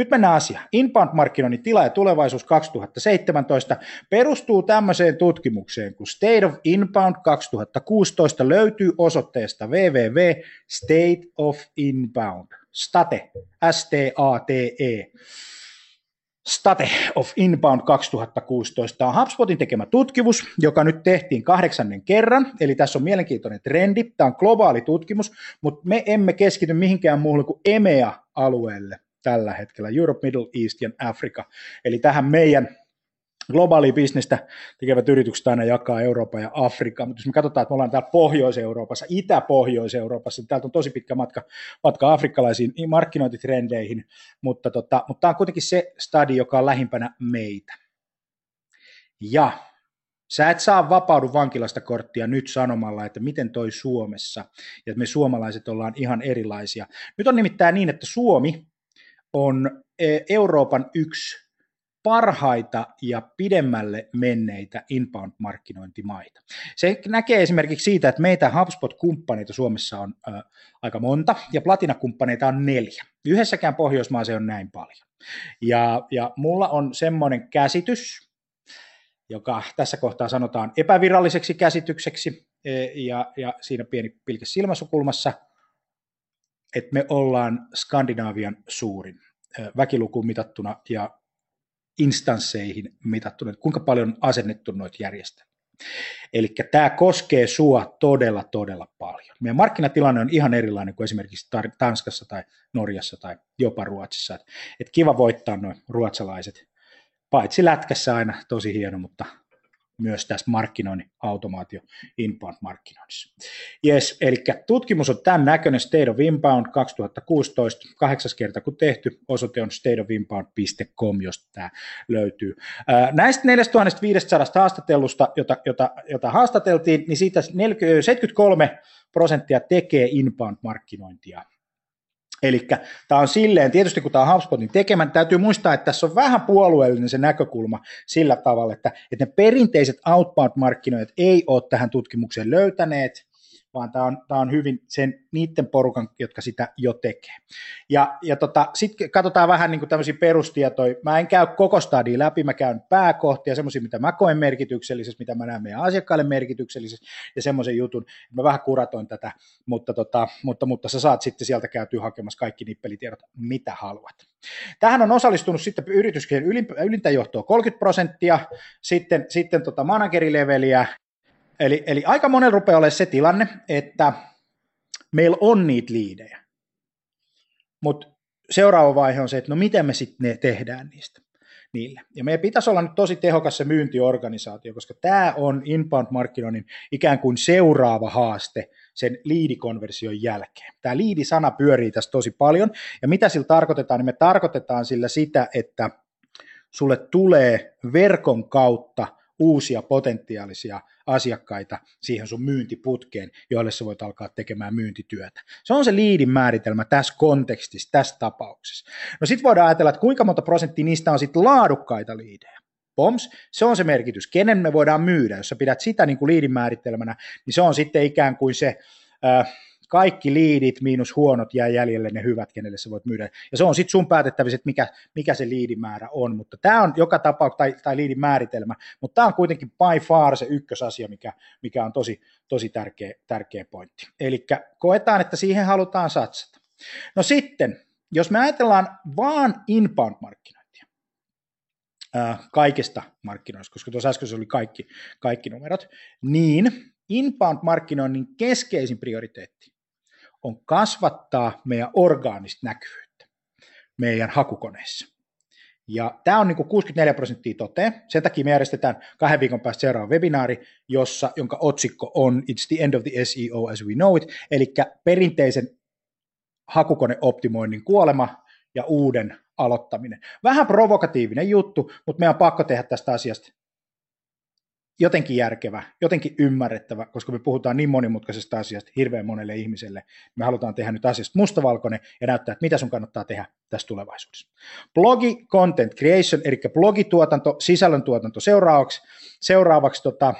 Nyt mennään asiaan. Inbound-markkinoinnin tila ja tulevaisuus 2017 perustuu tämmöiseen tutkimukseen, kun State of Inbound 2016 löytyy osoitteesta www.stateofinbound, state, S-T-A-T-E, State of Inbound 2016 on HubSpotin tekemä tutkimus, joka nyt tehtiin kahdeksannen kerran, eli tässä on mielenkiintoinen trendi, tämä on globaali tutkimus, mutta me emme keskity mihinkään muuhun kuin EMEA-alueelle tällä hetkellä, Europe, Middle East ja Afrika. Eli tähän meidän globaali bisnestä tekevät yritykset aina jakaa Euroopan ja Afrikan, mutta jos me katsotaan, että me ollaan täällä Pohjois-Euroopassa, Itä-Pohjois-Euroopassa, niin täältä on tosi pitkä matka, matka afrikkalaisiin markkinointitrendeihin, mutta, tota, mutta tämä on kuitenkin se stadi, joka on lähimpänä meitä. Ja Sä et saa vapaudu vankilasta korttia nyt sanomalla, että miten toi Suomessa, ja että me suomalaiset ollaan ihan erilaisia. Nyt on nimittäin niin, että Suomi on e, Euroopan yksi parhaita ja pidemmälle menneitä inbound-markkinointimaita. Se näkee esimerkiksi siitä, että meitä HubSpot-kumppaneita Suomessa on ä, aika monta, ja platinakumppaneita on neljä. Yhdessäkään Pohjoismaassa on näin paljon. Ja, ja mulla on semmoinen käsitys, joka tässä kohtaa sanotaan epäviralliseksi käsitykseksi, e, ja, ja siinä pieni pilke silmäsukulmassa – että me ollaan Skandinaavian suurin väkilukuun mitattuna ja instansseihin mitattuna, että kuinka paljon on asennettu noita järjestelmiä. Eli tämä koskee sua todella, todella paljon. Meidän markkinatilanne on ihan erilainen kuin esimerkiksi Tanskassa tai Norjassa tai jopa Ruotsissa. Et, kiva voittaa noin ruotsalaiset. Paitsi lätkässä aina tosi hieno, mutta myös tässä markkinoinnin automaatio inbound-markkinoinnissa. Yes, eli tutkimus on tämän näköinen State of Inbound 2016, kahdeksas kerta kun tehty, osoite on stateofinbound.com, josta tämä löytyy. Näistä 4500 haastatellusta, jota, jota, jota haastateltiin, niin siitä 73 prosenttia tekee inbound-markkinointia Eli tämä on silleen, tietysti kun tämä on HubSpotin tekemä, niin täytyy muistaa, että tässä on vähän puolueellinen se näkökulma sillä tavalla, että, että ne perinteiset outbound-markkinoijat ei ole tähän tutkimukseen löytäneet, vaan tämä on, tämä on hyvin sen niiden porukan, jotka sitä jo tekee. Ja, ja tota, sitten katsotaan vähän niin kuin tämmöisiä perustietoja. Mä en käy koko stadia läpi, mä käyn pääkohtia, semmoisia, mitä mä koen merkityksellisesti, mitä mä näen meidän asiakkaille merkityksellisesti, ja semmoisen jutun, mä vähän kuratoin tätä, mutta, tota, mutta, mutta sä saat sitten sieltä käytyä hakemassa kaikki nippelitiedot, mitä haluat. Tähän on osallistunut sitten yrityskirjan ylintä johtoa 30 prosenttia, sitten, sitten tota managerileveliä Eli, eli aika monella rupeaa olemaan se tilanne, että meillä on niitä liidejä, mutta seuraava vaihe on se, että no miten me sitten ne tehdään niistä niille. Ja meidän pitäisi olla nyt tosi tehokas se myyntiorganisaatio, koska tämä on inbound-markkinoinnin ikään kuin seuraava haaste sen liidikonversion jälkeen. Tämä liidisana pyörii tässä tosi paljon, ja mitä sillä tarkoitetaan, niin me tarkoitetaan sillä sitä, että sulle tulee verkon kautta uusia potentiaalisia asiakkaita siihen sun myyntiputkeen, joille sä voit alkaa tekemään myyntityötä. Se on se liidin määritelmä tässä kontekstissa, tässä tapauksessa. No sitten voidaan ajatella, että kuinka monta prosenttia niistä on sitten laadukkaita liidejä POMS, se on se merkitys, kenen me voidaan myydä, jos sä pidät sitä niin kuin liidin määritelmänä, niin se on sitten ikään kuin se, äh, kaikki liidit miinus huonot jää jäljelle ne hyvät, kenelle sä voit myydä. Ja se on sitten sun päätettävissä, että mikä, mikä se liidimäärä on, mutta tämä on joka tapauksessa, tai, tai liidin määritelmä, mutta tämä on kuitenkin by far se ykkösasia, mikä, mikä on tosi, tosi tärkeä, tärkeä pointti. Eli koetaan, että siihen halutaan satsata. No sitten, jos me ajatellaan vaan inbound-markkinointia, ää, kaikista markkinoista, koska tuossa äsken oli kaikki, kaikki numerot, niin inbound-markkinoinnin keskeisin prioriteetti on kasvattaa meidän orgaanista näkyvyyttä meidän hakukoneissa. Ja tämä on niin kuin 64 prosenttia tote. Sen takia me järjestetään kahden viikon päästä seuraava webinaari, jossa, jonka otsikko on It's the end of the SEO as we know it, eli perinteisen hakukoneoptimoinnin kuolema ja uuden aloittaminen. Vähän provokatiivinen juttu, mutta meidän on pakko tehdä tästä asiasta jotenkin järkevä, jotenkin ymmärrettävä, koska me puhutaan niin monimutkaisesta asiasta hirveän monelle ihmiselle. Me halutaan tehdä nyt asiasta mustavalkoinen ja näyttää, että mitä sun kannattaa tehdä tässä tulevaisuudessa. Blogi content creation, eli blogituotanto, sisällöntuotanto seuraavaksi, seuraavaksi tota,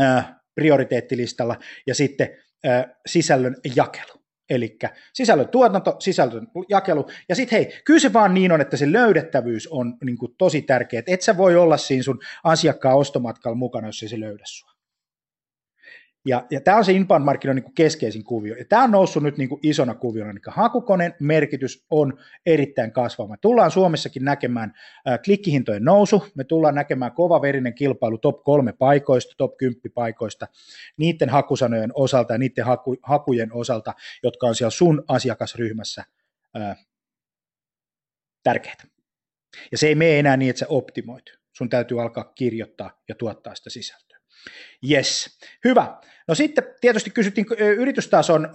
äh, prioriteettilistalla ja sitten äh, sisällön jakelu. Eli sisällön tuotanto, sisällön jakelu. Ja sitten hei, kyllä se vaan niin on, että se löydettävyys on niin kuin tosi tärkeä. Et sä voi olla siinä sun asiakkaan ostomatkalla mukana, jos ei se löydä sua. Ja, ja tämä on se inbound-markkinoinnin niin keskeisin kuvio. Ja tämä on noussut nyt niin kuin isona kuviona. Eli hakukoneen merkitys on erittäin kasvava. Me tullaan Suomessakin näkemään äh, klikkihintojen nousu, me tullaan näkemään kova verinen kilpailu top kolme paikoista, top 10 paikoista, niiden hakusanojen osalta ja niiden haku, hakujen osalta, jotka on siellä sun asiakasryhmässä äh, tärkeitä. Ja se ei mene enää niin, että sä optimoit. Sun täytyy alkaa kirjoittaa ja tuottaa sitä sisältöä. Yes, hyvä. No sitten tietysti kysyttiin yritystason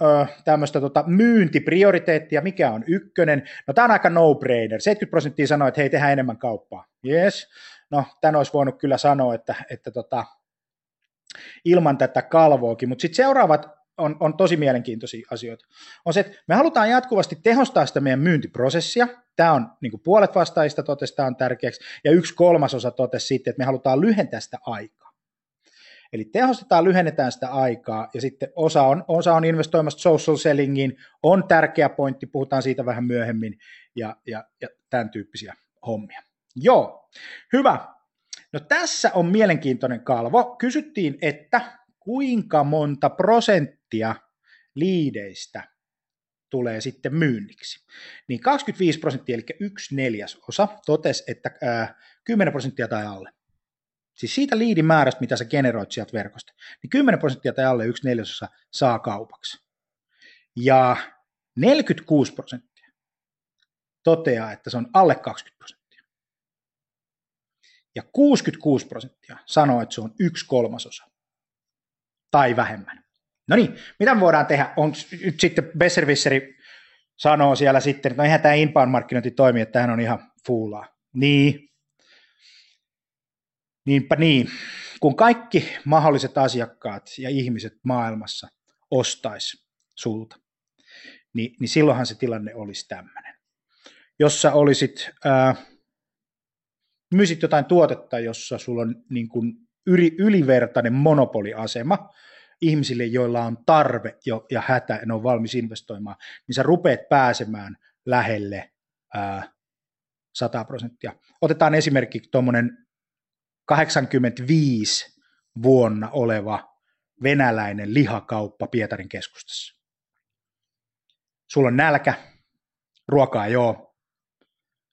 tämmöistä tota, myyntiprioriteettia, mikä on ykkönen. No tämä on aika no-brainer. 70 prosenttia sanoi, että hei, tehdään enemmän kauppaa. Yes. No tämän olisi voinut kyllä sanoa, että, että tota, ilman tätä kalvoakin, mutta sitten seuraavat on, on tosi mielenkiintoisia asioita. On se, että me halutaan jatkuvasti tehostaa sitä meidän myyntiprosessia. Tämä on niin puolet vastaajista totesi, tämä on tärkeäksi. Ja yksi kolmasosa totesi sitten, että me halutaan lyhentää sitä aikaa. Eli tehostetaan, lyhennetään sitä aikaa ja sitten osa on, osa on investoimassa social sellingiin, on tärkeä pointti, puhutaan siitä vähän myöhemmin ja, ja, ja tämän tyyppisiä hommia. Joo, hyvä. No tässä on mielenkiintoinen kalvo. Kysyttiin, että kuinka monta prosenttia liideistä tulee sitten myynniksi. Niin 25 prosenttia, eli yksi neljäsosa, totesi, että ää, 10 prosenttia tai alle. Siis siitä liidin määrästä, mitä sä generoit sieltä verkosta, niin 10 prosenttia tai alle yksi neljäsosa saa kaupaksi. Ja 46 prosenttia toteaa, että se on alle 20 prosenttia. Ja 66 prosenttia sanoo, että se on yksi kolmasosa tai vähemmän. No niin, mitä me voidaan tehdä? On nyt sitten Besservisseri sanoo siellä sitten, että no eihän tämä inbound-markkinointi toimi, että tämähän on ihan fuulaa. Niin, Niinpä niin. Kun kaikki mahdolliset asiakkaat ja ihmiset maailmassa ostais sulta, niin, niin silloinhan se tilanne olisi tämmöinen. Jos sä olisit, ää, myisit jotain tuotetta, jossa sulla on niin kuin yli, ylivertainen monopoliasema ihmisille, joilla on tarve jo, ja hätä ja ne on valmis investoimaan, niin sä rupeat pääsemään lähelle ää, 100 prosenttia. Otetaan esimerkki tuommoinen 85 vuonna oleva venäläinen lihakauppa Pietarin keskustassa. Sulla on nälkä, ruokaa joo,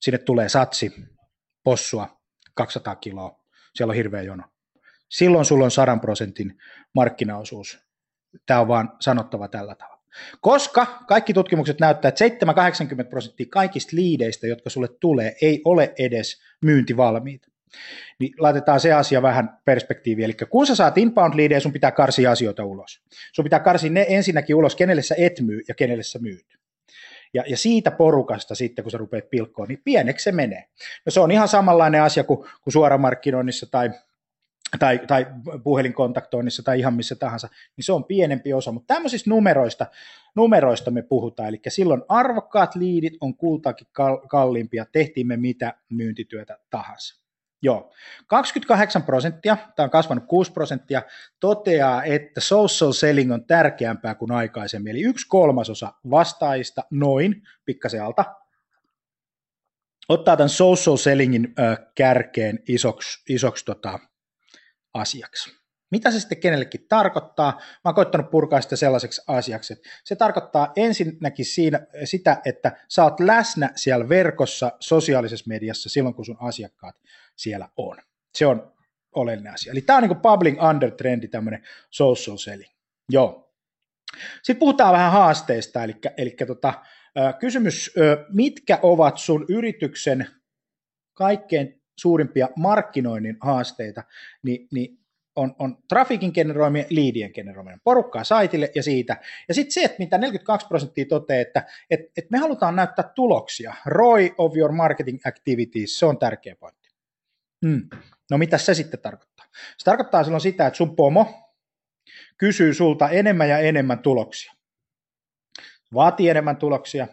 sinne tulee satsi, possua, 200 kiloa, siellä on hirveä jono. Silloin sulla on 100 prosentin markkinaosuus. Tämä on vaan sanottava tällä tavalla. Koska kaikki tutkimukset näyttää, että 7-80 prosenttia kaikista liideistä, jotka sulle tulee, ei ole edes myyntivalmiita niin laitetaan se asia vähän perspektiiviin. Eli kun sä saat inbound leadejä, sun pitää karsia asioita ulos. Sun pitää karsia ne ensinnäkin ulos, kenelle sä et myy ja kenelle sä myyt. Ja, ja siitä porukasta sitten, kun sä rupeat pilkkoon, niin pieneksi se menee. No se on ihan samanlainen asia kuin, kuin suoramarkkinoinnissa tai, tai, tai puhelinkontaktoinnissa tai ihan missä tahansa, niin se on pienempi osa, mutta tämmöisistä numeroista, numeroista me puhutaan, eli silloin arvokkaat liidit on kultaakin kalliimpia, tehtiin me mitä myyntityötä tahansa. Joo. 28 prosenttia, tämä on kasvanut 6 prosenttia, toteaa, että social selling on tärkeämpää kuin aikaisemmin. Eli yksi kolmasosa vastaajista, noin, pikkasen alta, ottaa tämän social sellingin ö, kärkeen isoksi, isoksi tota, asiaksi. Mitä se sitten kenellekin tarkoittaa? Mä oon koittanut purkaa sitä sellaiseksi asiaksi, että se tarkoittaa ensinnäkin siinä, sitä, että sä oot läsnä siellä verkossa, sosiaalisessa mediassa silloin, kun sun asiakkaat siellä on. Se on oleellinen asia. Eli tämä on niin public under trendi, tämmöinen social selling. Joo. Sitten puhutaan vähän haasteista, eli, eli tota, kysymys, mitkä ovat sun yrityksen kaikkein suurimpia markkinoinnin haasteita, niin, niin on, on trafikin generoiminen, liidien generoiminen, porukkaa saitille ja siitä. Ja sitten se, että mitä 42 prosenttia toteaa, että et, et me halutaan näyttää tuloksia. ROI of your marketing activities, se on tärkeä pointti. Hmm. No mitä se sitten tarkoittaa? Se tarkoittaa silloin sitä, että sun pomo kysyy sulta enemmän ja enemmän tuloksia. Vaatii enemmän tuloksia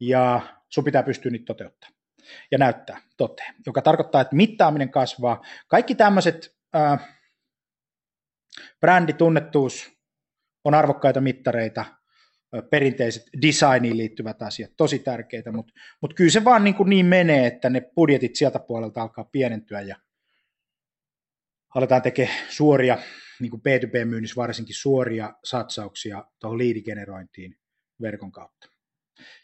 ja sun pitää pystyä niitä toteuttamaan ja näyttää toteen, joka tarkoittaa, että mittaaminen kasvaa. Kaikki tämmöiset äh, Brändi, tunnettuus on arvokkaita mittareita, perinteiset designiin liittyvät asiat, tosi tärkeitä, mutta, mutta kyllä se vaan niin, kuin niin menee, että ne budjetit sieltä puolelta alkaa pienentyä ja aletaan tekemään suoria, niin kuin B2B-myynnissä varsinkin suoria satsauksia tuohon liidigenerointiin verkon kautta.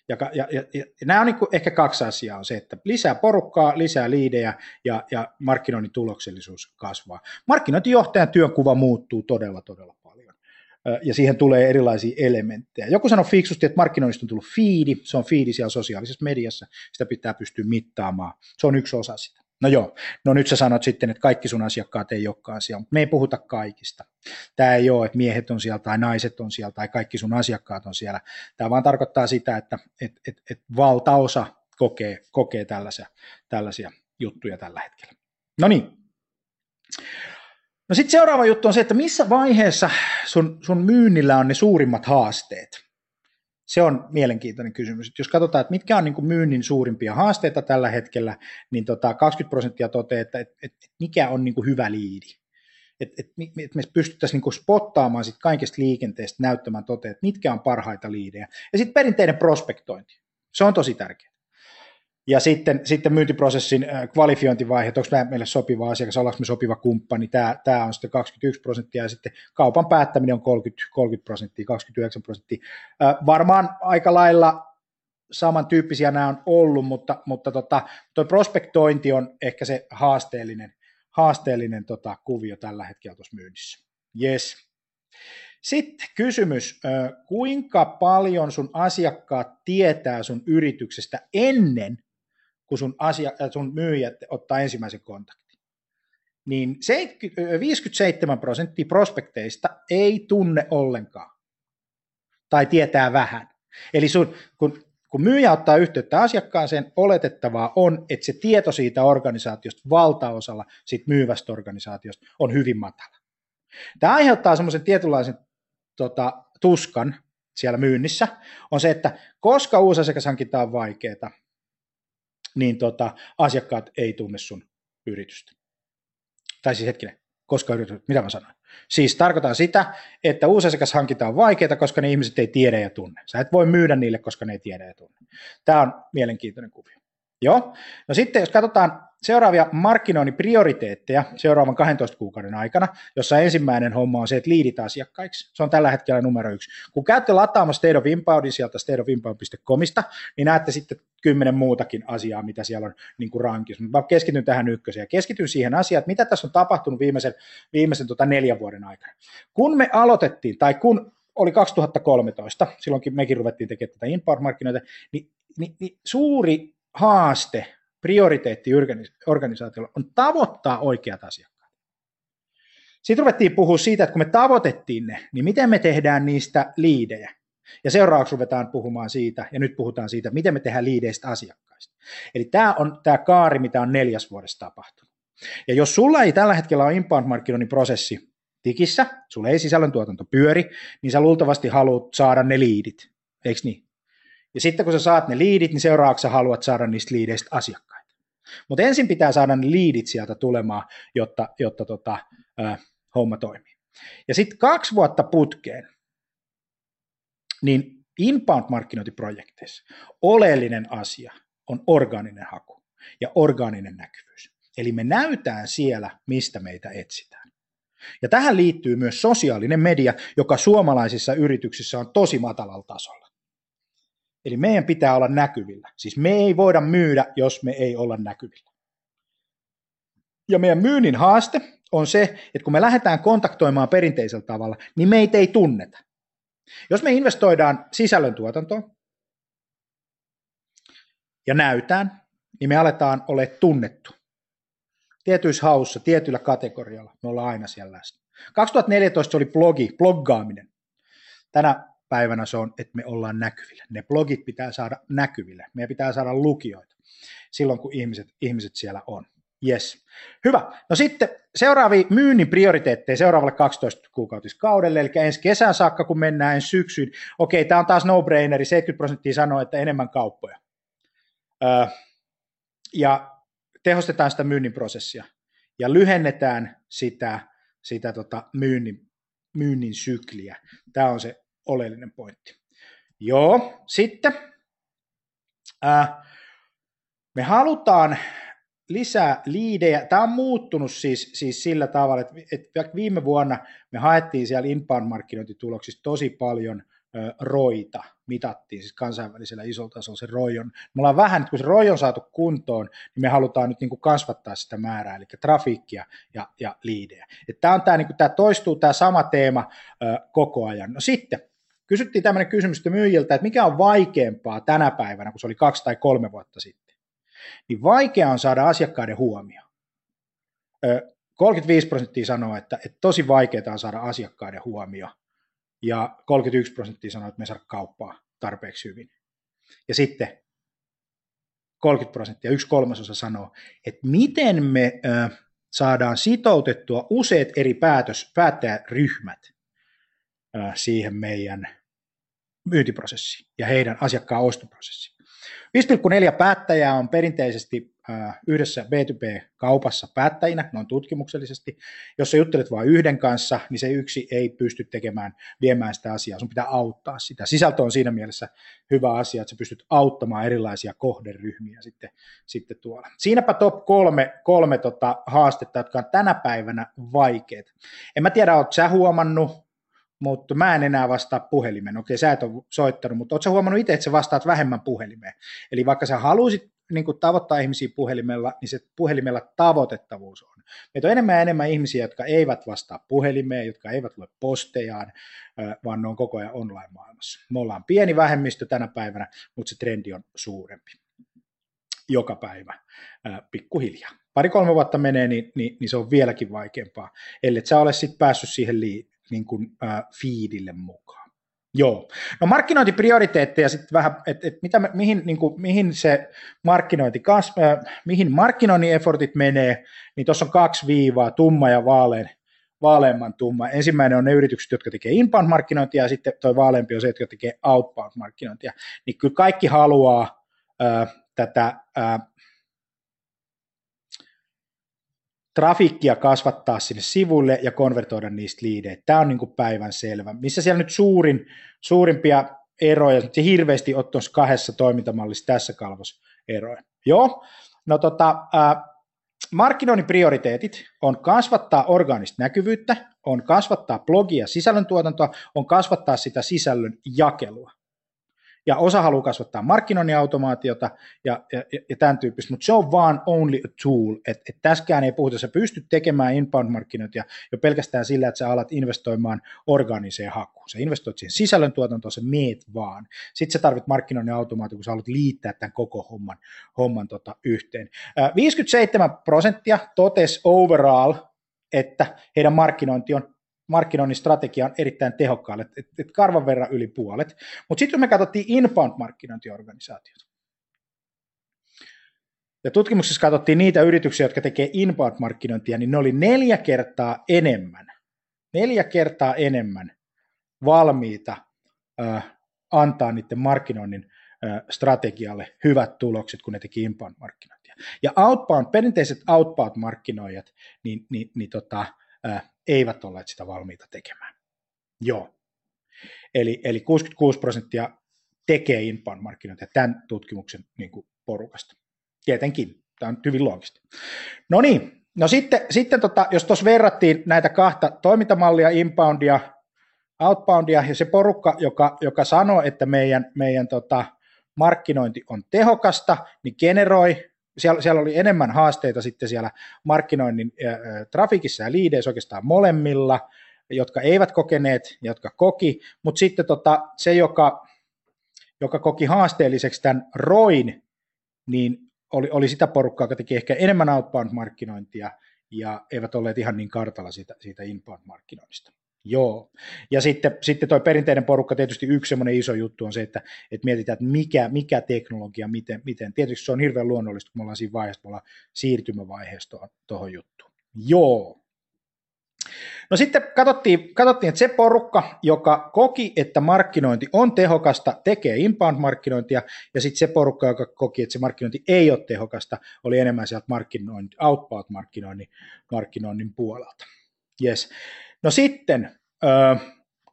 Ja, ja, ja, ja nämä on niin kuin ehkä kaksi asiaa, on se, että lisää porukkaa, lisää liidejä ja, ja markkinoinnin tuloksellisuus kasvaa. Markkinointijohtajan työnkuva muuttuu todella, todella ja siihen tulee erilaisia elementtejä. Joku sanoi fiksusti, että markkinoinnista on tullut fiidi, se on fiidi siellä sosiaalisessa mediassa, sitä pitää pystyä mittaamaan, se on yksi osa sitä. No joo, no nyt sä sanot sitten, että kaikki sun asiakkaat ei olekaan siellä, mutta me ei puhuta kaikista. Tämä ei ole, että miehet on siellä tai naiset on siellä tai kaikki sun asiakkaat on siellä. Tämä vaan tarkoittaa sitä, että et, et, et valtaosa kokee, kokee tällaisia, tällaisia juttuja tällä hetkellä. No niin. No sitten seuraava juttu on se, että missä vaiheessa sun, sun myynnillä on ne suurimmat haasteet. Se on mielenkiintoinen kysymys. Jos katsotaan, että mitkä on niin kuin myynnin suurimpia haasteita tällä hetkellä, niin tota 20 prosenttia toteaa, että, että, että mikä on niin kuin hyvä liidi. Että et, et me pystyttäisiin niin spottaamaan sit kaikesta liikenteestä näyttämään toteen, että mitkä on parhaita liidejä. Ja sitten perinteinen prospektointi. Se on tosi tärkeää. Ja sitten, sitten myyntiprosessin äh, kvalifiointivaihe, että onko meille sopiva asiakas, ollaanko me sopiva kumppani, tämä, tämä on sitten 21 prosenttia ja sitten kaupan päättäminen on 30, 30 prosenttia, 29 prosenttia. Äh, varmaan aika lailla samantyyppisiä nämä on ollut, mutta, mutta tota, tuo prospektointi on ehkä se haasteellinen, haasteellinen tota, kuvio tällä hetkellä tuossa myynnissä. Yes. Sitten kysymys, kuinka paljon sun asiakkaat tietää sun yrityksestä ennen kun sun, asia, äh, sun myyjät ottaa ensimmäisen kontaktin. Niin 57 prosenttia prospekteista ei tunne ollenkaan tai tietää vähän. Eli sun, kun, kun myyjä ottaa yhteyttä asiakkaaseen, oletettavaa on, että se tieto siitä organisaatiosta valtaosalla siitä myyvästä organisaatiosta on hyvin matala. Tämä aiheuttaa semmoisen tietynlaisen tota, tuskan siellä myynnissä, on se, että koska uusi asiakashankinta on vaikeaa, niin tota, asiakkaat ei tunne sun yritystä. Tai siis hetkinen, koska yritys, mitä mä sanoin? Siis tarkoitan sitä, että uusi asiakashankinta on vaikeaa, koska ne ihmiset ei tiedä ja tunne. Sä et voi myydä niille, koska ne ei tiedä ja tunne. Tämä on mielenkiintoinen kuvio. Joo. No sitten jos katsotaan seuraavia markkinoinnin prioriteetteja seuraavan 12 kuukauden aikana, jossa ensimmäinen homma on se, että liidit asiakkaiksi. Se on tällä hetkellä numero yksi. Kun käytte lataamassa State of Inboundin sieltä stateofinbound.comista, niin näette sitten kymmenen muutakin asiaa, mitä siellä on niin kuin rankissa. Mä keskityn tähän ykköseen ja keskityn siihen asiaan, että mitä tässä on tapahtunut viimeisen, viimeisen tota neljän vuoden aikana. Kun me aloitettiin, tai kun oli 2013, silloinkin mekin ruvettiin tekemään tätä inbound-markkinoita, niin, niin, niin suuri haaste, prioriteetti organisaatiolla on tavoittaa oikeat asiakkaat. Sitten ruvettiin puhua siitä, että kun me tavoitettiin ne, niin miten me tehdään niistä liidejä. Ja seuraavaksi ruvetaan puhumaan siitä, ja nyt puhutaan siitä, miten me tehdään liideistä asiakkaista. Eli tämä on tämä kaari, mitä on neljäs vuodessa tapahtunut. Ja jos sulla ei tällä hetkellä ole inbound-markkinoinnin prosessi tikissä, sulla ei sisällöntuotanto pyöri, niin sä luultavasti haluat saada ne liidit, eikö niin? Ja sitten kun sä saat ne liidit, niin seuraavaksi sä haluat saada niistä liideistä asiakkaita. Mutta ensin pitää saada ne liidit sieltä tulemaan, jotta, jotta tota, äh, homma toimii. Ja sitten kaksi vuotta putkeen, niin inbound-markkinointiprojekteissa oleellinen asia on orgaaninen haku ja orgaaninen näkyvyys. Eli me näytään siellä, mistä meitä etsitään. Ja tähän liittyy myös sosiaalinen media, joka suomalaisissa yrityksissä on tosi matalalla tasolla. Eli meidän pitää olla näkyvillä. Siis me ei voida myydä, jos me ei olla näkyvillä. Ja meidän myynnin haaste on se, että kun me lähdetään kontaktoimaan perinteisellä tavalla, niin meitä ei tunneta. Jos me investoidaan sisällöntuotantoon ja näytään, niin me aletaan ole tunnettu. Tietyissä haussa, tietyllä kategorialla, me ollaan aina siellä läsnä. 2014 se oli blogi, bloggaaminen. Tänä päivänä se on, että me ollaan näkyvillä. Ne blogit pitää saada näkyville. Meidän pitää saada lukijoita silloin, kun ihmiset, ihmiset siellä on. Yes. Hyvä. No sitten seuraavia myynnin prioriteetteja seuraavalle 12 kuukautiskaudelle, eli ensi kesän saakka, kun mennään ensi syksyyn. Okei, tämä on taas no-braineri, 70 prosenttia sanoo, että enemmän kauppoja. Öö, ja tehostetaan sitä myynnin prosessia ja lyhennetään sitä, sitä tota myynnin, myynnin sykliä. Tämä on se oleellinen pointti. Joo, sitten ää, me halutaan lisää liidejä. Tämä on muuttunut siis, siis sillä tavalla, että, että viime vuonna me haettiin siellä inbound-markkinointituloksista tosi paljon ö, roita, mitattiin siis kansainvälisellä isolla tasolla se rojon. Me ollaan vähän, kun se rojon on saatu kuntoon, niin me halutaan nyt niin kuin kasvattaa sitä määrää, eli trafiikkia ja, ja liidejä. Tämä, on tämä, niin kuin, tämä toistuu tämä sama teema ö, koko ajan. No sitten, kysyttiin tämmöinen kysymys myyjiltä, että mikä on vaikeampaa tänä päivänä, kun se oli kaksi tai kolme vuotta sitten niin vaikea on saada asiakkaiden huomio. 35 prosenttia sanoo, että, että tosi vaikeaa on saada asiakkaiden huomio, ja 31 prosenttia sanoo, että me saada kauppaa tarpeeksi hyvin. Ja sitten 30 prosenttia, yksi kolmasosa sanoo, että miten me saadaan sitoutettua useat eri päätös, päättäjäryhmät siihen meidän myyntiprosessiin ja heidän asiakkaan ostoprosessiin. 5,4 päättäjää on perinteisesti yhdessä B2B-kaupassa päättäjinä, noin tutkimuksellisesti. Jos sä juttelet vain yhden kanssa, niin se yksi ei pysty tekemään, viemään sitä asiaa. Sun pitää auttaa sitä. Sisältö on siinä mielessä hyvä asia, että sä pystyt auttamaan erilaisia kohderyhmiä sitten, sitten tuolla. Siinäpä top kolme, kolme tota haastetta, jotka on tänä päivänä vaikeita. En mä tiedä, ootko sä huomannut, mutta mä en enää vastaa puhelimeen. Okei, sä et ole soittanut, mutta ootko huomannut itse, että sä vastaat vähemmän puhelimeen? Eli vaikka sä haluaisit niin tavoittaa ihmisiä puhelimella, niin se puhelimella tavoitettavuus on. Meitä on enemmän ja enemmän ihmisiä, jotka eivät vastaa puhelimeen, jotka eivät lue postejaan, vaan ne on koko ajan online-maailmassa. Me ollaan pieni vähemmistö tänä päivänä, mutta se trendi on suurempi joka päivä pikkuhiljaa. Pari-kolme vuotta menee, niin, niin, niin se on vieläkin vaikeampaa, ellei sä ole sitten päässyt siihen li, niin kuin, äh, feedille mukaan. Joo. No markkinointiprioriteetteja sitten vähän, että et mitä, mihin, niin kuin, mihin se markkinointi kas, äh, mihin markkinoinnin effortit menee, niin tuossa on kaksi viivaa, tumma ja vaalean, vaaleamman tumma. Ensimmäinen on ne yritykset, jotka tekee inbound-markkinointia, ja sitten tuo vaaleampi on se, jotka tekee outbound-markkinointia. Niin kyllä kaikki haluaa äh, tätä äh, trafikkia kasvattaa sinne sivuille ja konvertoida niistä liidejä. Tämä on niin päivän selvä. Missä siellä nyt suurin, suurimpia eroja, se hirveästi tuossa kahdessa toimintamallissa tässä kalvossa eroja. Joo, no tota, äh, markkinoinnin prioriteetit on kasvattaa orgaanista näkyvyyttä, on kasvattaa blogia sisällöntuotantoa, on kasvattaa sitä sisällön jakelua ja osa haluaa kasvattaa markkinoinnin automaatiota ja, ja, ja tämän tyyppistä, mutta se on vaan only a tool, että et tässäkään ei puhuta, sä pystyt tekemään inbound-markkinointia jo pelkästään sillä, että sä alat investoimaan organiseen hakuun, sä investoit siihen sisällöntuotantoon, sä meet vaan, sitten sä tarvit markkinoinnin automaatio, kun sä haluat liittää tämän koko homman, homman tota yhteen. 57 prosenttia totes overall, että heidän markkinointi on markkinoinnin strategia on erittäin tehokkaalle, että et, karvan verran yli puolet. Mutta sitten me katsottiin inbound-markkinointiorganisaatiot. Ja tutkimuksessa katsottiin niitä yrityksiä, jotka tekee inbound-markkinointia, niin ne oli neljä kertaa enemmän, neljä kertaa enemmän valmiita ö, antaa niiden markkinoinnin ö, strategialle hyvät tulokset, kun ne teki inbound-markkinointia. markkinointia. Ja outbound, perinteiset outbound-markkinoijat niin, niin, niin tota, eivät olleet sitä valmiita tekemään. Joo. Eli, eli 66 prosenttia tekee inbound-markkinointia tämän tutkimuksen niin kuin porukasta. Tietenkin, tämä on hyvin loogista. No niin, no sitten, sitten tota, jos tuossa verrattiin näitä kahta toimintamallia, inboundia, outboundia, ja se porukka, joka, joka sanoo, että meidän, meidän tota, markkinointi on tehokasta, niin generoi, siellä, siellä oli enemmän haasteita sitten siellä markkinoinnin äh, trafikissa ja liideissä oikeastaan molemmilla, jotka eivät kokeneet jotka koki, mutta sitten tota, se, joka, joka koki haasteelliseksi tämän ROIN, niin oli, oli sitä porukkaa, joka teki ehkä enemmän outbound-markkinointia ja eivät olleet ihan niin kartalla siitä, siitä inbound-markkinoinnista. Joo. Ja sitten, sitten tuo perinteinen porukka, tietysti yksi semmoinen iso juttu on se, että, että mietitään, että mikä, mikä teknologia, miten, miten. Tietysti se on hirveän luonnollista, kun me ollaan siinä vaiheessa, me ollaan siirtymävaiheessa tuohon juttuun. Joo. No sitten katsottiin, katsottiin, että se porukka, joka koki, että markkinointi on tehokasta, tekee inbound-markkinointia, ja sitten se porukka, joka koki, että se markkinointi ei ole tehokasta, oli enemmän sieltä markkinointi, outbound-markkinoinnin markkinoinnin puolelta. Yes. No sitten äh,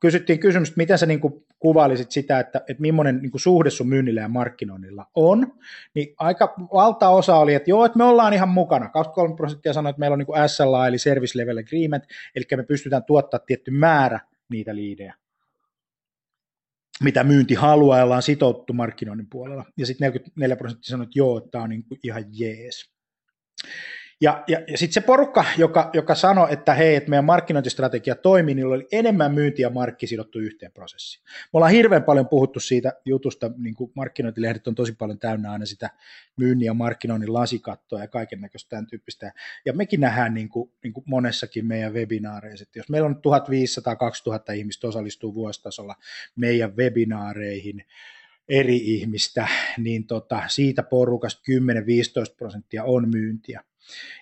kysyttiin kysymys, miten sä niin kuin kuvailisit sitä, että, että millainen niin kuin suhde sun myynnillä ja markkinoinnilla on, niin aika valtaosa oli, että joo, että me ollaan ihan mukana. 23 prosenttia sanoi, että meillä on niin kuin SLA eli Service Level Agreement, eli me pystytään tuottaa tietty määrä niitä liidejä mitä myynti haluaa ja ollaan sitouttu markkinoinnin puolella. Ja sitten 44 prosenttia sanoi, että joo, tämä on niin kuin ihan jees. Ja, ja, ja sitten se porukka, joka, joka sanoi, että hei, että meidän markkinointistrategia toimii, niin oli enemmän myynti ja markki sidottu yhteen prosessiin. Me ollaan hirveän paljon puhuttu siitä jutusta, niin kuin markkinointilehdet on tosi paljon täynnä aina sitä myynnin ja markkinoinnin lasikattoa ja kaiken näköistä tämän tyyppistä. Ja mekin nähdään niin kuin, niin kuin monessakin meidän webinaareissa, että jos meillä on 1500-2000 ihmistä osallistuu vuositasolla meidän webinaareihin, eri ihmistä, niin tota, siitä porukasta 10-15 prosenttia on myyntiä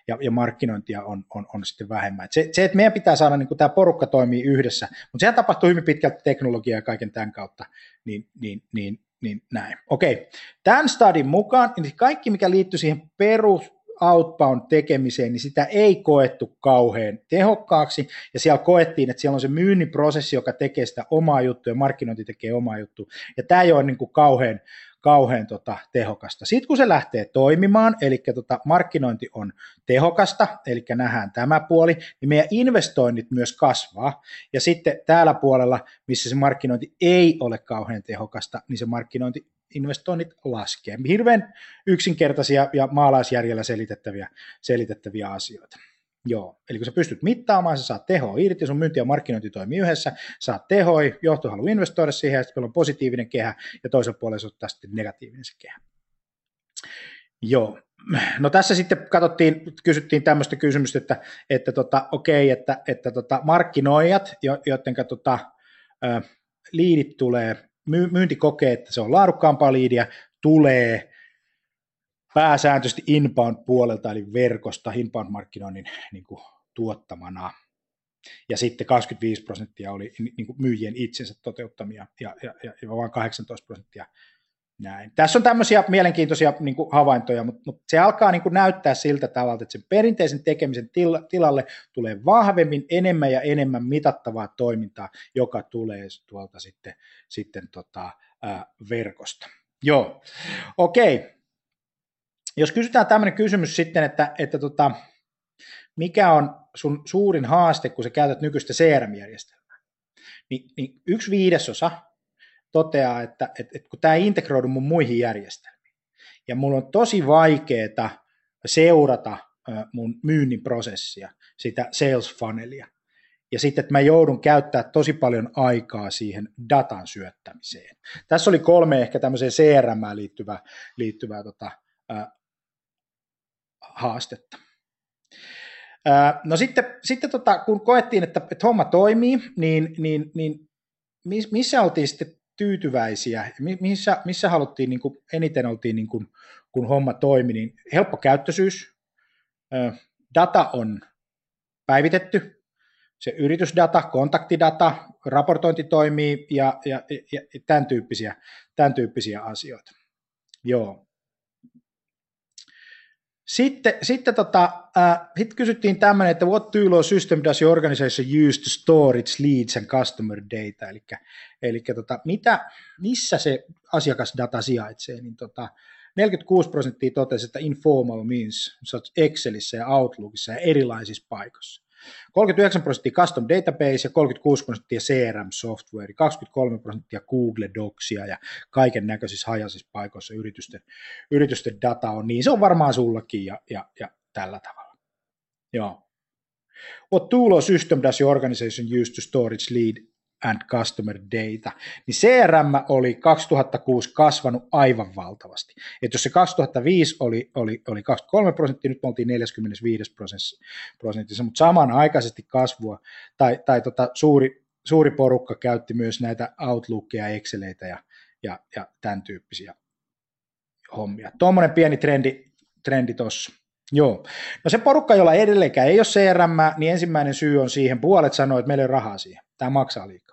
ja, ja markkinointia on, on, on sitten vähemmän. Et se, se, että meidän pitää saada, niin tämä porukka toimii yhdessä, mutta sehän tapahtuu hyvin pitkälti teknologiaa ja kaiken tämän kautta, niin, niin, niin, niin näin. Okei, tämän stadin mukaan, niin kaikki mikä liittyy siihen perus, outbound tekemiseen, niin sitä ei koettu kauhean tehokkaaksi, ja siellä koettiin, että siellä on se myynnin prosessi, joka tekee sitä omaa juttua, ja markkinointi tekee omaa juttua, ja tämä ei ole niin kuin kauhean, kauhean tota, tehokasta. Sitten kun se lähtee toimimaan, eli tota, markkinointi on tehokasta, eli nähdään tämä puoli, niin meidän investoinnit myös kasvaa, ja sitten täällä puolella, missä se markkinointi ei ole kauhean tehokasta, niin se markkinointi investoinnit laskee. Hirveän yksinkertaisia ja maalaisjärjellä selitettäviä, selitettäviä asioita. Joo, eli kun sä pystyt mittaamaan, sä saat tehoa irti, sun myynti ja markkinointi toimii yhdessä, saat tehoa, johto haluaa investoida siihen, ja sitten on positiivinen kehä, ja toisen puolen se on sitten negatiivinen se kehä. Joo, no tässä sitten katsottiin, kysyttiin tämmöistä kysymystä, että, että tota, okei, että, että tota, markkinoijat, joiden tota, liidit tulee, myynti kokee, että se on laadukkaampaa liidiä, tulee pääsääntöisesti inbound-puolelta, eli verkosta, inbound-markkinoinnin niin kuin, tuottamana. Ja sitten 25 prosenttia oli niin kuin myyjien itsensä toteuttamia ja, ja, ja, ja vain 18 prosenttia näin. Tässä on tämmöisiä mielenkiintoisia niin kuin havaintoja, mutta, mutta se alkaa niin kuin näyttää siltä tavalla, että sen perinteisen tekemisen til, tilalle tulee vahvemmin enemmän ja enemmän mitattavaa toimintaa, joka tulee tuolta sitten, sitten tota, ää, verkosta. Joo, okei. Okay. Jos kysytään tämmöinen kysymys sitten, että, että tota, mikä on sun suurin haaste, kun sä käytät nykyistä CRM-järjestelmää, niin, niin yksi viidesosa toteaa, että, että, että kun tämä integroidu mun muihin järjestelmiin, ja mulla on tosi vaikeaa seurata mun myynnin prosessia, sitä sales funnelia, ja sitten, että mä joudun käyttää tosi paljon aikaa siihen datan syöttämiseen. Tässä oli kolme ehkä tämmöiseen CRM liittyvää, liittyvää tota, haastetta. No sitten, sitten tota, kun koettiin, että, että homma toimii, niin, niin, niin missä oltiin sitten tyytyväisiä, missä, missä haluttiin, niin kuin, eniten oltiin, niin kuin, kun homma toimi, niin helppo käyttöisyys, data on päivitetty, se yritysdata, kontaktidata, raportointi toimii ja, ja, ja tämän, tyyppisiä, tämän tyyppisiä asioita. Joo. Sitten, sitten tota, äh, sit kysyttiin tämmöinen, että what tool or system does your organization use to store its leads and customer data, eli, eli tota, mitä, missä se asiakasdata sijaitsee, niin tota, 46 prosenttia totesi, että informal means Excelissä ja Outlookissa ja erilaisissa paikoissa. 39 prosenttia custom database ja 36 prosenttia CRM software, 23 prosenttia Google Docsia ja kaiken näköisissä hajaisissa paikoissa yritysten, yritysten data on, niin se on varmaan sullakin ja, ja, ja tällä tavalla. Joo. What tool or system does your organization use to store its lead and customer data, niin CRM oli 2006 kasvanut aivan valtavasti. Et jos se 2005 oli, oli, oli 23 prosenttia, nyt me oltiin 45 prosentissa, mutta samanaikaisesti kasvua, tai, tai tota, suuri, suuri porukka käytti myös näitä Outlookia, Exceleitä ja, ja, ja tämän tyyppisiä hommia. Tuommoinen pieni trendi, trendi tuossa. Joo. No se porukka, jolla edelleenkään ei ole CRM, niin ensimmäinen syy on siihen, puolet sanoo, että meillä ei ole rahaa siihen. Tämä maksaa liikaa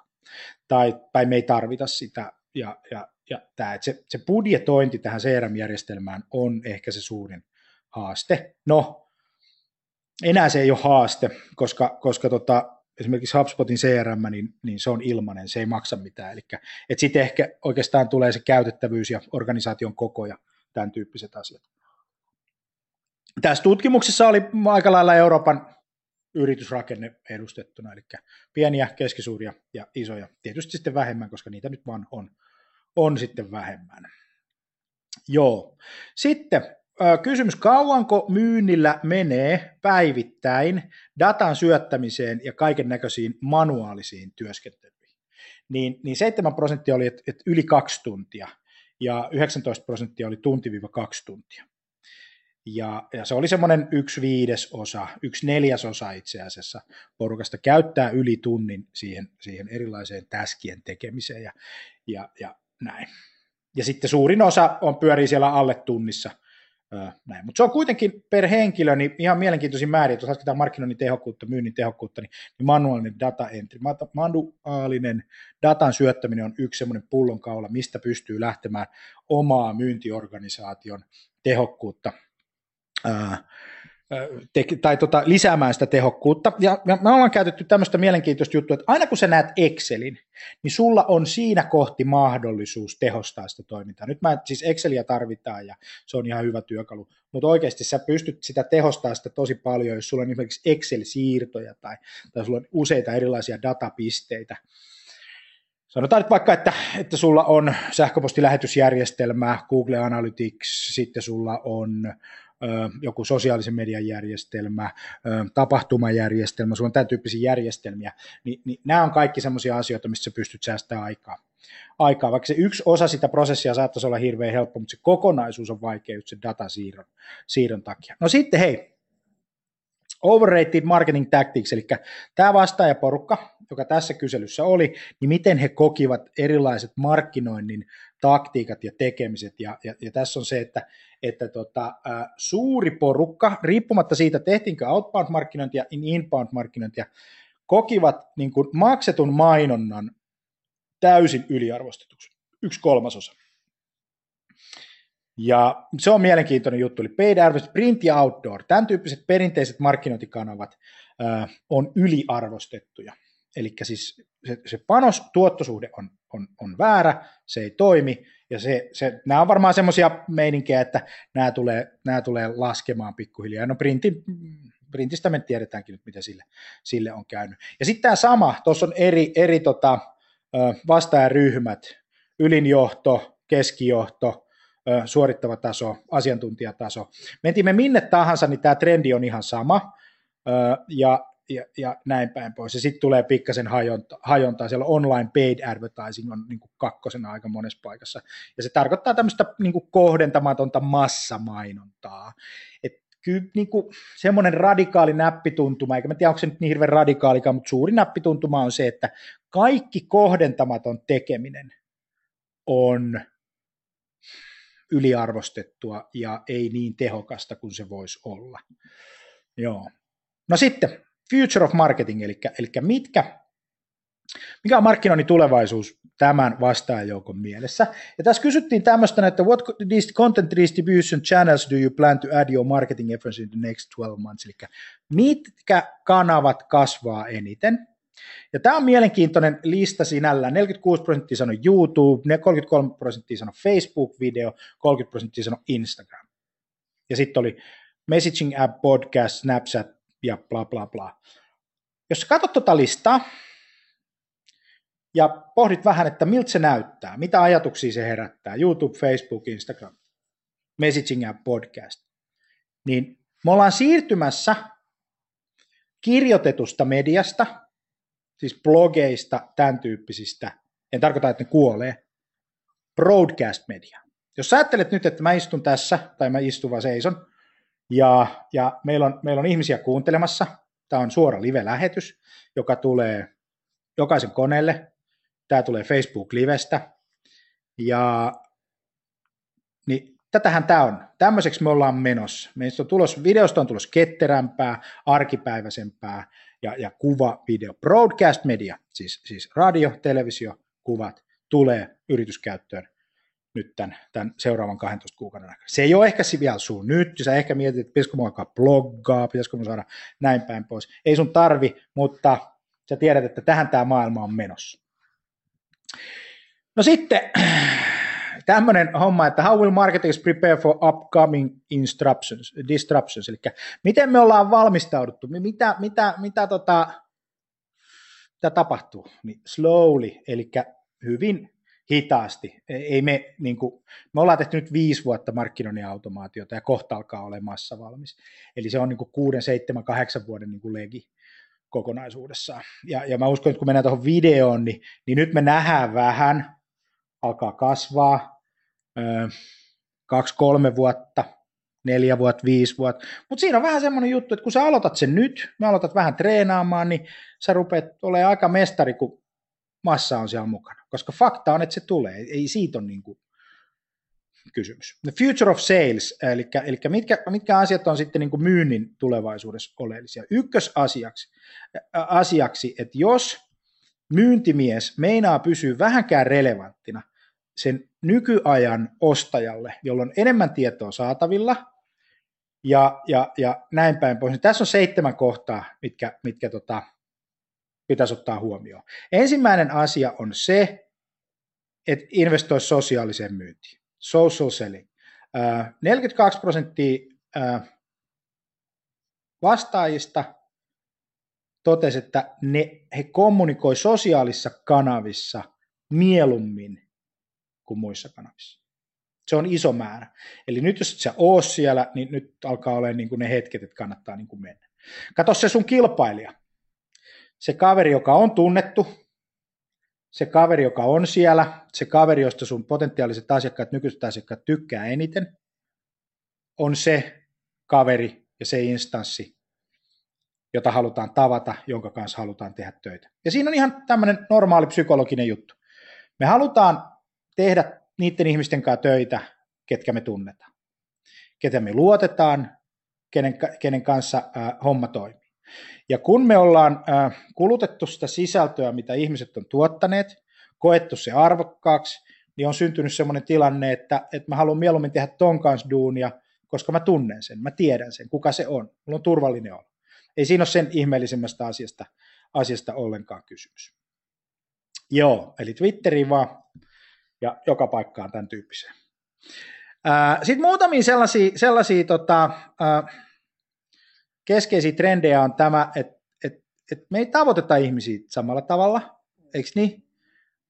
tai, tai me ei tarvita sitä. Ja, ja, ja tämä, että se, se budjetointi tähän CRM-järjestelmään on ehkä se suurin haaste. No, enää se ei ole haaste, koska, koska tota, esimerkiksi HubSpotin CRM, niin, niin se on ilmainen, se ei maksa mitään. Eli sitten ehkä oikeastaan tulee se käytettävyys ja organisaation koko ja tämän tyyppiset asiat. Tässä tutkimuksessa oli aika lailla Euroopan yritysrakenne edustettuna, eli pieniä, keskisuuria ja isoja. Tietysti sitten vähemmän, koska niitä nyt vaan on, on sitten vähemmän. Joo. Sitten kysymys, kauanko myynnillä menee päivittäin datan syöttämiseen ja kaiken näköisiin manuaalisiin työskentelyihin? Niin, niin 7 prosenttia oli, että, yli kaksi tuntia ja 19 prosenttia oli tunti-kaksi tuntia. Ja, ja se oli semmoinen yksi viidesosa, yksi neljäsosa itse asiassa porukasta käyttää yli tunnin siihen, siihen erilaiseen täskien tekemiseen ja, ja, ja näin. Ja sitten suurin osa on pyörii siellä alle tunnissa. näin. Mutta se on kuitenkin per henkilö niin ihan mielenkiintoisin määrin, jos lasketaan markkinoinnin tehokkuutta, myynnin tehokkuutta, niin, niin manuaalinen data entry, manuaalinen datan syöttäminen on yksi semmoinen pullonkaula, mistä pystyy lähtemään omaa myyntiorganisaation tehokkuutta te, tai tota, lisäämään sitä tehokkuutta. Ja me ollaan käytetty tämmöistä mielenkiintoista juttua, että aina kun sä näet Excelin, niin sulla on siinä kohti mahdollisuus tehostaa sitä toimintaa. Nyt mä, siis Excelia tarvitaan ja se on ihan hyvä työkalu, mutta oikeasti sä pystyt sitä tehostaa sitä tosi paljon, jos sulla on esimerkiksi Excel-siirtoja tai, tai sulla on useita erilaisia datapisteitä, Sanotaan nyt vaikka, että, että sulla on sähköpostilähetysjärjestelmä, Google Analytics, sitten sulla on joku sosiaalisen median järjestelmä, tapahtumajärjestelmä, sulla on tämän tyyppisiä järjestelmiä, niin, niin nämä on kaikki sellaisia asioita, missä pystyt säästämään aikaa. aikaa. Vaikka se yksi osa sitä prosessia saattaisi olla hirveän helppo, mutta se kokonaisuus on vaikea sen datasiirron siirron takia. No sitten hei, overrated marketing tactics, eli tämä vastaajaporukka, joka tässä kyselyssä oli, niin miten he kokivat erilaiset markkinoinnin taktiikat ja tekemiset. Ja, ja, ja tässä on se, että, että tota, ä, suuri porukka, riippumatta siitä, tehtiinkö outbound-markkinointia, inbound-markkinointia, kokivat niin kuin maksetun mainonnan täysin yliarvostetuksi. Yksi kolmasosa. Ja se on mielenkiintoinen juttu, eli paid advertising, print ja outdoor, tämän tyyppiset perinteiset markkinointikanavat ä, on yliarvostettuja. Eli siis se, se panos-tuottosuhde on, on, on väärä, se ei toimi, ja se, se, nämä on varmaan semmoisia meininkejä, että nämä tulee, nämä tulee laskemaan pikkuhiljaa. No printin, printistä me tiedetäänkin nyt, mitä sille, sille on käynyt. Ja sitten tämä sama, tuossa on eri, eri tota, vastaajaryhmät, ylinjohto, keskijohto, suorittava taso, asiantuntijataso. Mentiin me minne tahansa, niin tämä trendi on ihan sama, ja ja, ja näin päin pois. Ja sitten tulee pikkasen hajonta, hajontaa. Siellä online paid advertising on niin kuin kakkosena aika monessa paikassa. Ja se tarkoittaa tämmöistä niin kohdentamatonta massamainontaa. Et kyllä niin semmoinen radikaali näppituntuma, eikä mä tiedä, onko se nyt niin hirveän radikaalikaan, mutta suuri näppituntuma on se, että kaikki kohdentamaton tekeminen on yliarvostettua ja ei niin tehokasta kuin se voisi olla. Joo. No sitten, Future of Marketing, eli, eli mitkä, Mikä on markkinoinnin tulevaisuus tämän vastaajoukon mielessä? Ja tässä kysyttiin tämmöistä, että what content distribution channels do you plan to add your marketing efforts in the next 12 months? Eli mitkä kanavat kasvaa eniten? Ja tämä on mielenkiintoinen lista sinällä. 46 prosenttia sanoi YouTube, 33 prosenttia sanoi Facebook-video, 30 prosenttia sanoi Instagram. Ja sitten oli messaging app, podcast, Snapchat ja bla bla bla. Jos katsot tuota listaa ja pohdit vähän, että miltä se näyttää, mitä ajatuksia se herättää, YouTube, Facebook, Instagram, messaging app, podcast, niin me ollaan siirtymässä kirjoitetusta mediasta, siis blogeista, tämän tyyppisistä, en tarkoita, että ne kuolee, broadcast media. Jos sä ajattelet nyt, että mä istun tässä, tai mä istun vaan seison, ja, ja meillä, on, meillä on ihmisiä kuuntelemassa, tämä on suora live-lähetys, joka tulee jokaisen koneelle, tämä tulee Facebook-livestä, ja niin tätähän tämä on. Tämmöiseksi me ollaan menossa. Meistä on tulos, videosta on tulos ketterämpää, arkipäiväisempää ja, ja kuva, video, broadcast media, siis, siis radio, televisio, kuvat, tulee yrityskäyttöön nyt tämän, tämän seuraavan 12 kuukauden aikana. Se ei ole ehkä vielä sun nyt, sä ehkä mietit, että pitäisikö mulla alkaa bloggaa, pitäisikö mulla saada näin päin pois. Ei sun tarvi, mutta sä tiedät, että tähän tämä maailma on menossa. No sitten tämmöinen homma, että how will marketers prepare for upcoming disruptions, disruptions eli miten me ollaan valmistauduttu, mitä, mitä, mitä, tota, mitä tapahtuu, niin slowly, eli hyvin hitaasti. Ei me, niin kuin, me ollaan tehty nyt viisi vuotta markkinoinnin automaatiota ja kohta alkaa olla massa valmis. Eli se on niin kuin kuuden, seitsemän, kahdeksan vuoden niin kuin legi kokonaisuudessaan. Ja, ja mä uskon, että kun mennään tuohon videoon, niin, niin nyt me nähdään vähän, alkaa kasvaa, öö, kaksi, kolme vuotta, neljä vuotta, viisi vuotta. Mutta siinä on vähän semmoinen juttu, että kun sä aloitat sen nyt, me aloitat vähän treenaamaan, niin sä rupeat olemaan aika mestari, kun massa on siellä mukana. Koska fakta on, että se tulee. Ei siitä ole niin kuin kysymys. The future of sales, eli, eli mitkä, mitkä asiat on sitten niin kuin myynnin tulevaisuudessa oleellisia. Ykkösasiaksi, asiaksi, että jos myyntimies meinaa pysyä vähänkään relevanttina sen nykyajan ostajalle, jolloin on enemmän tietoa saatavilla, ja, ja, ja näin päin pois. Niin tässä on seitsemän kohtaa, mitkä, mitkä tota, pitäisi ottaa huomioon. Ensimmäinen asia on se, että investoi sosiaaliseen myyntiin, social selling. 42 prosenttia vastaajista totesi, että ne, he kommunikoi sosiaalisissa kanavissa mieluummin kuin muissa kanavissa. Se on iso määrä. Eli nyt jos et sä oo siellä, niin nyt alkaa olla niin kuin ne hetket, että kannattaa niin kuin mennä. Kato se sun kilpailija se kaveri, joka on tunnettu, se kaveri, joka on siellä, se kaveri, josta sun potentiaaliset asiakkaat, nykyiset asiakkaat tykkää eniten, on se kaveri ja se instanssi, jota halutaan tavata, jonka kanssa halutaan tehdä töitä. Ja siinä on ihan tämmöinen normaali psykologinen juttu. Me halutaan tehdä niiden ihmisten kanssa töitä, ketkä me tunnetaan, ketä me luotetaan, kenen, kenen kanssa äh, homma toimii. Ja kun me ollaan äh, kulutettu sitä sisältöä, mitä ihmiset on tuottaneet, koettu se arvokkaaksi, niin on syntynyt sellainen tilanne, että, että mä haluan mieluummin tehdä ton kanssa duunia, koska mä tunnen sen, mä tiedän sen, kuka se on, mulla on turvallinen olo. Ei siinä ole sen ihmeellisemmästä asiasta, asiasta ollenkaan kysymys. Joo, eli Twitteriin vaan ja joka paikkaan tämän tyyppiseen. Sitten muutamia sellaisia, sellaisia tota, keskeisiä trendejä on tämä, että, että, että me ei tavoiteta ihmisiä samalla tavalla, eikö niin?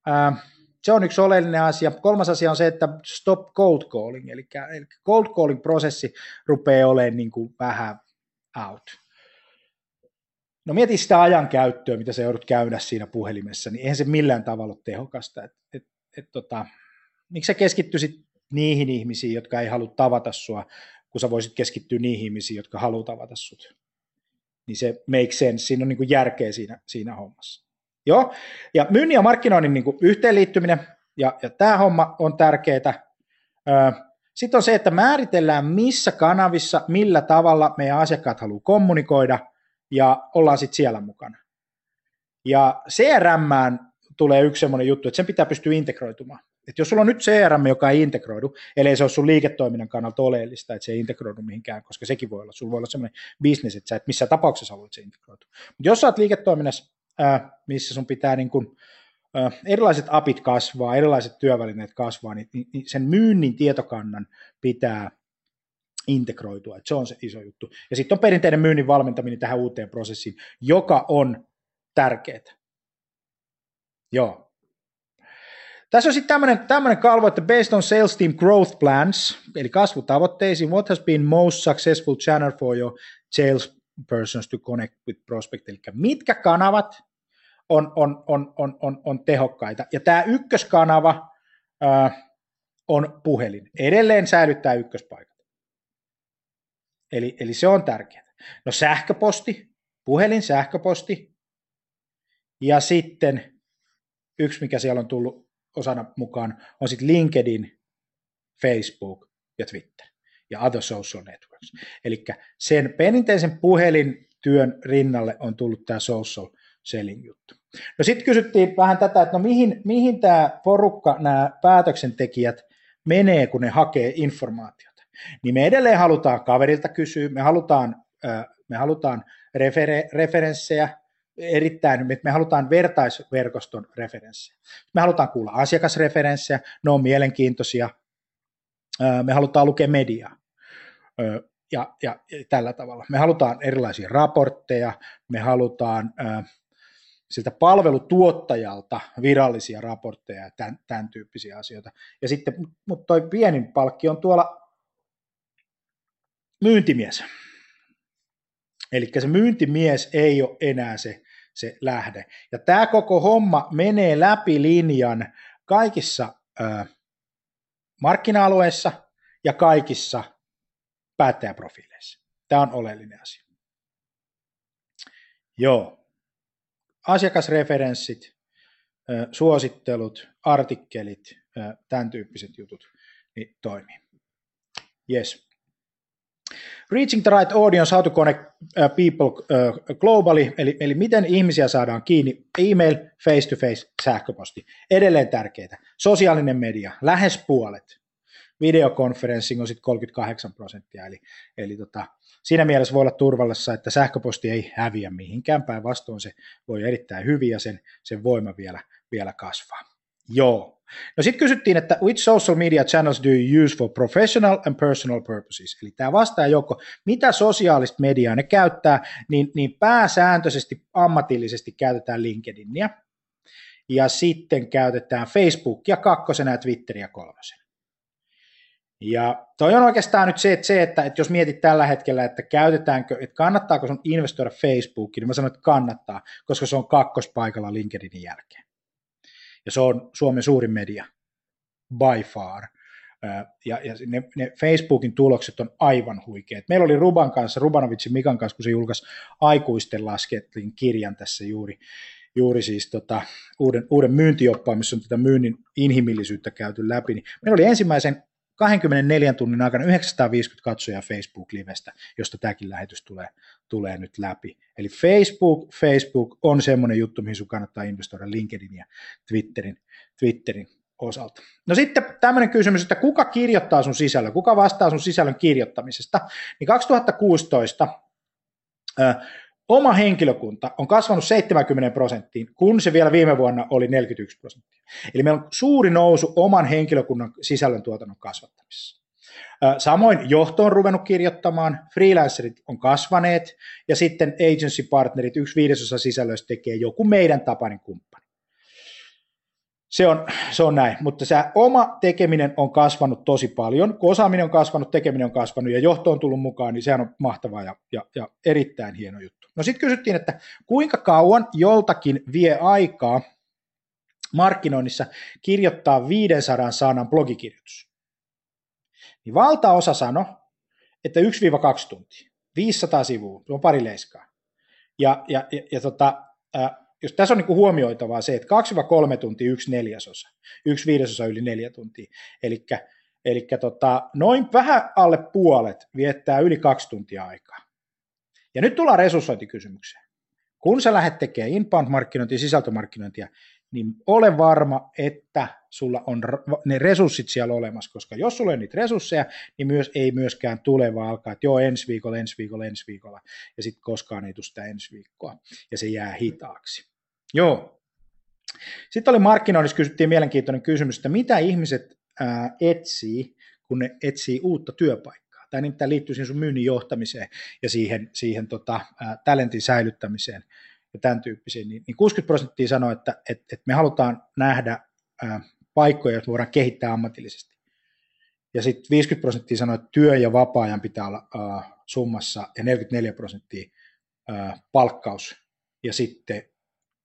Ää, se on yksi oleellinen asia. Kolmas asia on se, että stop cold calling, eli, eli cold calling prosessi rupeaa olemaan niin kuin vähän out. No mieti sitä ajan käyttöä, mitä sä joudut käydä siinä puhelimessa, niin eihän se millään tavalla ole tehokasta. Et, et, et, tota, miksi sä keskittyisit niihin ihmisiin, jotka ei halua tavata sua, kun sä voisit keskittyä niihin ihmisiin, jotka haluaa tavata sut. Niin se make sense, siinä on niin kuin järkeä siinä, siinä hommassa. Joo, ja myynnin ja markkinoinnin niin kuin yhteenliittyminen, ja, ja tämä homma on tärkeää. Sitten on se, että määritellään missä kanavissa, millä tavalla meidän asiakkaat haluaa kommunikoida, ja ollaan sitten siellä mukana. Ja CRM tulee yksi semmoinen juttu, että sen pitää pystyä integroitumaan. Et jos sulla on nyt CRM, joka ei integroidu, ellei se ole sun liiketoiminnan kannalta oleellista, että se ei integroidu mihinkään, koska sekin voi olla, sulla voi olla semmoinen bisnes, että sä et missä tapauksessa haluat se integroitu. Mutta jos sä oot liiketoiminnassa, ää, missä sun pitää niin kun, ää, erilaiset apit kasvaa, erilaiset työvälineet kasvaa, niin, niin, niin sen myynnin tietokannan pitää integroitua, että se on se iso juttu. Ja sitten on perinteinen myynnin valmentaminen tähän uuteen prosessiin, joka on tärkeää. Joo, tässä on sitten tämmöinen, kalvo, että based on sales team growth plans, eli kasvutavoitteisiin, what has been most successful channel for your sales persons to connect with prospect, eli mitkä kanavat on, on, on, on, on, on tehokkaita. Ja tämä ykköskanava äh, on puhelin. Edelleen säilyttää ykköspaikat. Eli, eli se on tärkeää. No sähköposti, puhelin, sähköposti. Ja sitten yksi, mikä siellä on tullut osana mukaan on sitten LinkedIn, Facebook ja Twitter ja other social networks. Eli sen perinteisen puhelintyön rinnalle on tullut tämä social selling juttu. No sitten kysyttiin vähän tätä, että no mihin, mihin tämä porukka, nämä päätöksentekijät menee, kun ne hakee informaatiota. Niin me edelleen halutaan kaverilta kysyä, me halutaan, me halutaan refere, referenssejä, erittäin, että me halutaan vertaisverkoston referenssejä. Me halutaan kuulla asiakasreferenssejä, ne on mielenkiintoisia. Me halutaan lukea mediaa ja, ja tällä tavalla. Me halutaan erilaisia raportteja, me halutaan siltä palvelutuottajalta virallisia raportteja ja tämän, tämän tyyppisiä asioita. Ja sitten, mutta toi pienin palkki on tuolla myyntimies. Eli se myyntimies ei ole enää se se lähde. Ja tämä koko homma menee läpi linjan kaikissa ö, markkina-alueissa ja kaikissa päättäjäprofiileissa. Tämä on oleellinen asia. Joo. Asiakasreferenssit, ö, suosittelut, artikkelit, ö, tämän tyyppiset jutut niin toimii. Yes. Reaching the right audience, how to connect uh, people uh, globally, eli, eli miten ihmisiä saadaan kiinni, email, face-to-face, sähköposti, edelleen tärkeitä. Sosiaalinen media, lähes puolet. Videokonferenssing on sitten 38 prosenttia, eli, eli tota, siinä mielessä voi olla turvallassa, että sähköposti ei häviä mihinkään, päinvastoin se voi erittäin hyvin ja sen, sen voima vielä, vielä kasvaa. Joo, No sitten kysyttiin, että which social media channels do you use for professional and personal purposes? Eli tämä vastaa joko, mitä sosiaalista mediaa ne käyttää, niin, niin pääsääntöisesti ammatillisesti käytetään LinkedInia, ja sitten käytetään Facebookia kakkosena ja Twitteriä kolmosena. Ja toi on oikeastaan nyt se, että, se, että, että jos mietit tällä hetkellä, että käytetäänkö, että kannattaako sun investoida Facebookiin, niin mä sanon, että kannattaa, koska se on kakkospaikalla LinkedInin jälkeen ja se on Suomen suurin media by far. Ja, ja ne, ne Facebookin tulokset on aivan huikeat. Meillä oli Ruban kanssa, Rubanovitsin Mikan kanssa, kun se julkaisi aikuisten laskettelin kirjan tässä juuri, juuri siis tota, uuden, uuden myyntioppaan, missä on tätä myynnin inhimillisyyttä käyty läpi, niin meillä oli ensimmäisen 24 tunnin aikana 950 katsojaa Facebook-livestä, josta tämäkin lähetys tulee, tulee nyt läpi. Eli Facebook, Facebook on semmoinen juttu, mihin sun kannattaa investoida LinkedIn ja Twitterin, Twitterin osalta. No sitten tämmöinen kysymys, että kuka kirjoittaa sun sisällön, kuka vastaa sun sisällön kirjoittamisesta, niin 2016 oma henkilökunta on kasvanut 70 prosenttiin, kun se vielä viime vuonna oli 41 prosenttia. Eli meillä on suuri nousu oman henkilökunnan sisällön tuotannon kasvattamisessa. Samoin johto on ruvennut kirjoittamaan, freelancerit on kasvaneet ja sitten agency partnerit, yksi viidesosa sisällöistä tekee joku meidän tapainen kumppani. Se on, se on näin, mutta se oma tekeminen on kasvanut tosi paljon. Kun osaaminen on kasvanut, tekeminen on kasvanut ja johto on tullut mukaan, niin sehän on mahtavaa ja, ja, ja erittäin hieno juttu. No sitten kysyttiin, että kuinka kauan joltakin vie aikaa markkinoinnissa kirjoittaa 500 sanan blogikirjoitus. Niin valtaosa sano, että 1-2 tuntia, 500 sivua, se on pari leiskaa. Ja, ja, ja, ja tota, ää, jos tässä on niin kuin huomioitavaa se, että 2-3 tuntia yksi neljäsosa, yksi viidesosa yli neljä tuntia, eli, eli tota, noin vähän alle puolet viettää yli kaksi tuntia aikaa. Ja nyt tullaan resurssointikysymykseen. kun sä lähdet tekemään inbound-markkinointia, sisältömarkkinointia, niin ole varma, että sulla on ne resurssit siellä olemassa, koska jos sulla on niitä resursseja, niin myös ei myöskään tule vaan alkaa, että joo, ensi viikolla, ensi viikolla, ensi viikolla, ja sitten koskaan ei tule sitä ensi viikkoa, ja se jää hitaaksi. Joo. Sitten oli markkinoinnissa, kysyttiin mielenkiintoinen kysymys, että mitä ihmiset ää, etsii, kun ne etsii uutta työpaikkaa. Tämä nimittäin liittyy siihen sun myynnin johtamiseen ja siihen, siihen tota, talentin säilyttämiseen ja tämän tyyppisiin, niin, niin 60 prosenttia sanoo, että, että, että me halutaan nähdä ää, paikkoja, joita voidaan kehittää ammatillisesti. Ja sitten 50 prosenttia sanoo, että työ- ja vapaa-ajan pitää olla ää, summassa, ja 44 prosenttia ää, palkkaus, ja sitten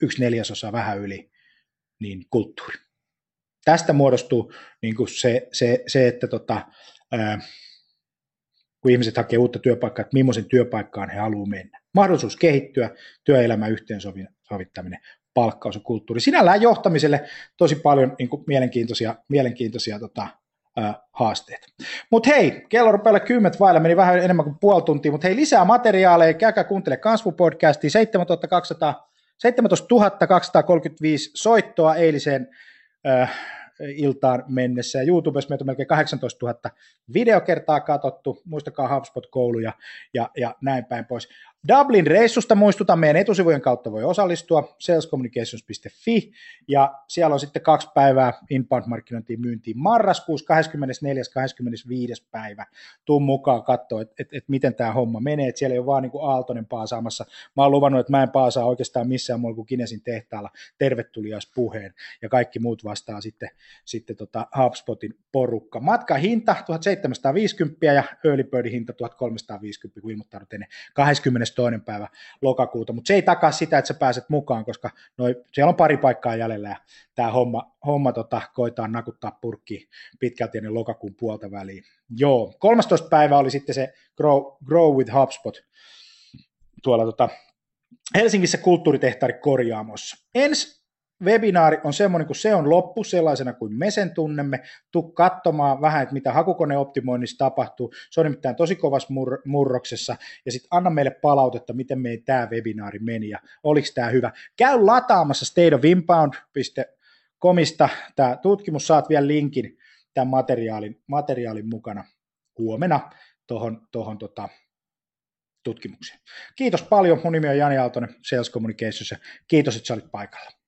yksi neljäsosa vähän yli, niin kulttuuri. Tästä muodostuu niin se, se, se, että tota, ää, kun ihmiset hakee uutta työpaikkaa, että millaisen työpaikkaan he haluavat mennä. Mahdollisuus kehittyä, työelämä yhteensovittaminen, palkkaus ja kulttuuri. Sinällään johtamiselle tosi paljon niin kuin mielenkiintoisia, mielenkiintoisia tota, ää, haasteita. Mutta hei, kello rupeaa kymmet vailla, meni vähän enemmän kuin puoli tuntia, mutta hei, lisää materiaaleja, käykää kuuntele Kasvu-podcastia, 7200, 17 235 soittoa eiliseen äh, iltaan mennessä. Ja YouTubessa meitä on melkein 18 000 videokertaa katsottu, muistakaa HubSpot-kouluja ja, ja näin päin pois. Dublin-reissusta muistutan, meidän etusivujen kautta voi osallistua, salescommunications.fi, ja siellä on sitten kaksi päivää inbound-markkinointiin myyntiin marraskuussa 24. 25. päivä. Tuu mukaan katsoa, että et, et miten tämä homma menee, että siellä ei ole vaan niin kuin Aaltonen paasaamassa. Mä oon luvannut, että mä en paasaa oikeastaan missään muualla kuin Kinesin tehtaalla tervetulias puheen, ja kaikki muut vastaa sitten, sitten tota HubSpotin porukka. Matka hinta 1750 ja early bird hinta 1350, kun ilmoittaudut ennen 20 22. päivä lokakuuta, mutta se ei takaa sitä, että sä pääset mukaan, koska noi, siellä on pari paikkaa jäljellä ja tämä homma, homma tota, koitaan nakuttaa purkki pitkälti ennen lokakuun puolta väliin. Joo, 13. päivä oli sitten se Grow, Grow with HubSpot tuolla tota, Helsingissä kulttuuritehtaari korjaamossa. Ensi webinaari on semmoinen, kun se on loppu sellaisena kuin me sen tunnemme. Tu katsomaan vähän, että mitä hakukoneoptimoinnissa tapahtuu. Se on nimittäin tosi kovassa mur- murroksessa. Ja sitten anna meille palautetta, miten meidän tämä webinaari meni ja oliko tämä hyvä. Käy lataamassa stateofinbound.comista tämä tutkimus. Saat vielä linkin tämän materiaalin, materiaalin mukana huomenna tuohon tohon, tota, tutkimukseen. Kiitos paljon. Mun nimi on Jani Aaltonen Sales Communications ja kiitos, että sä olit paikalla.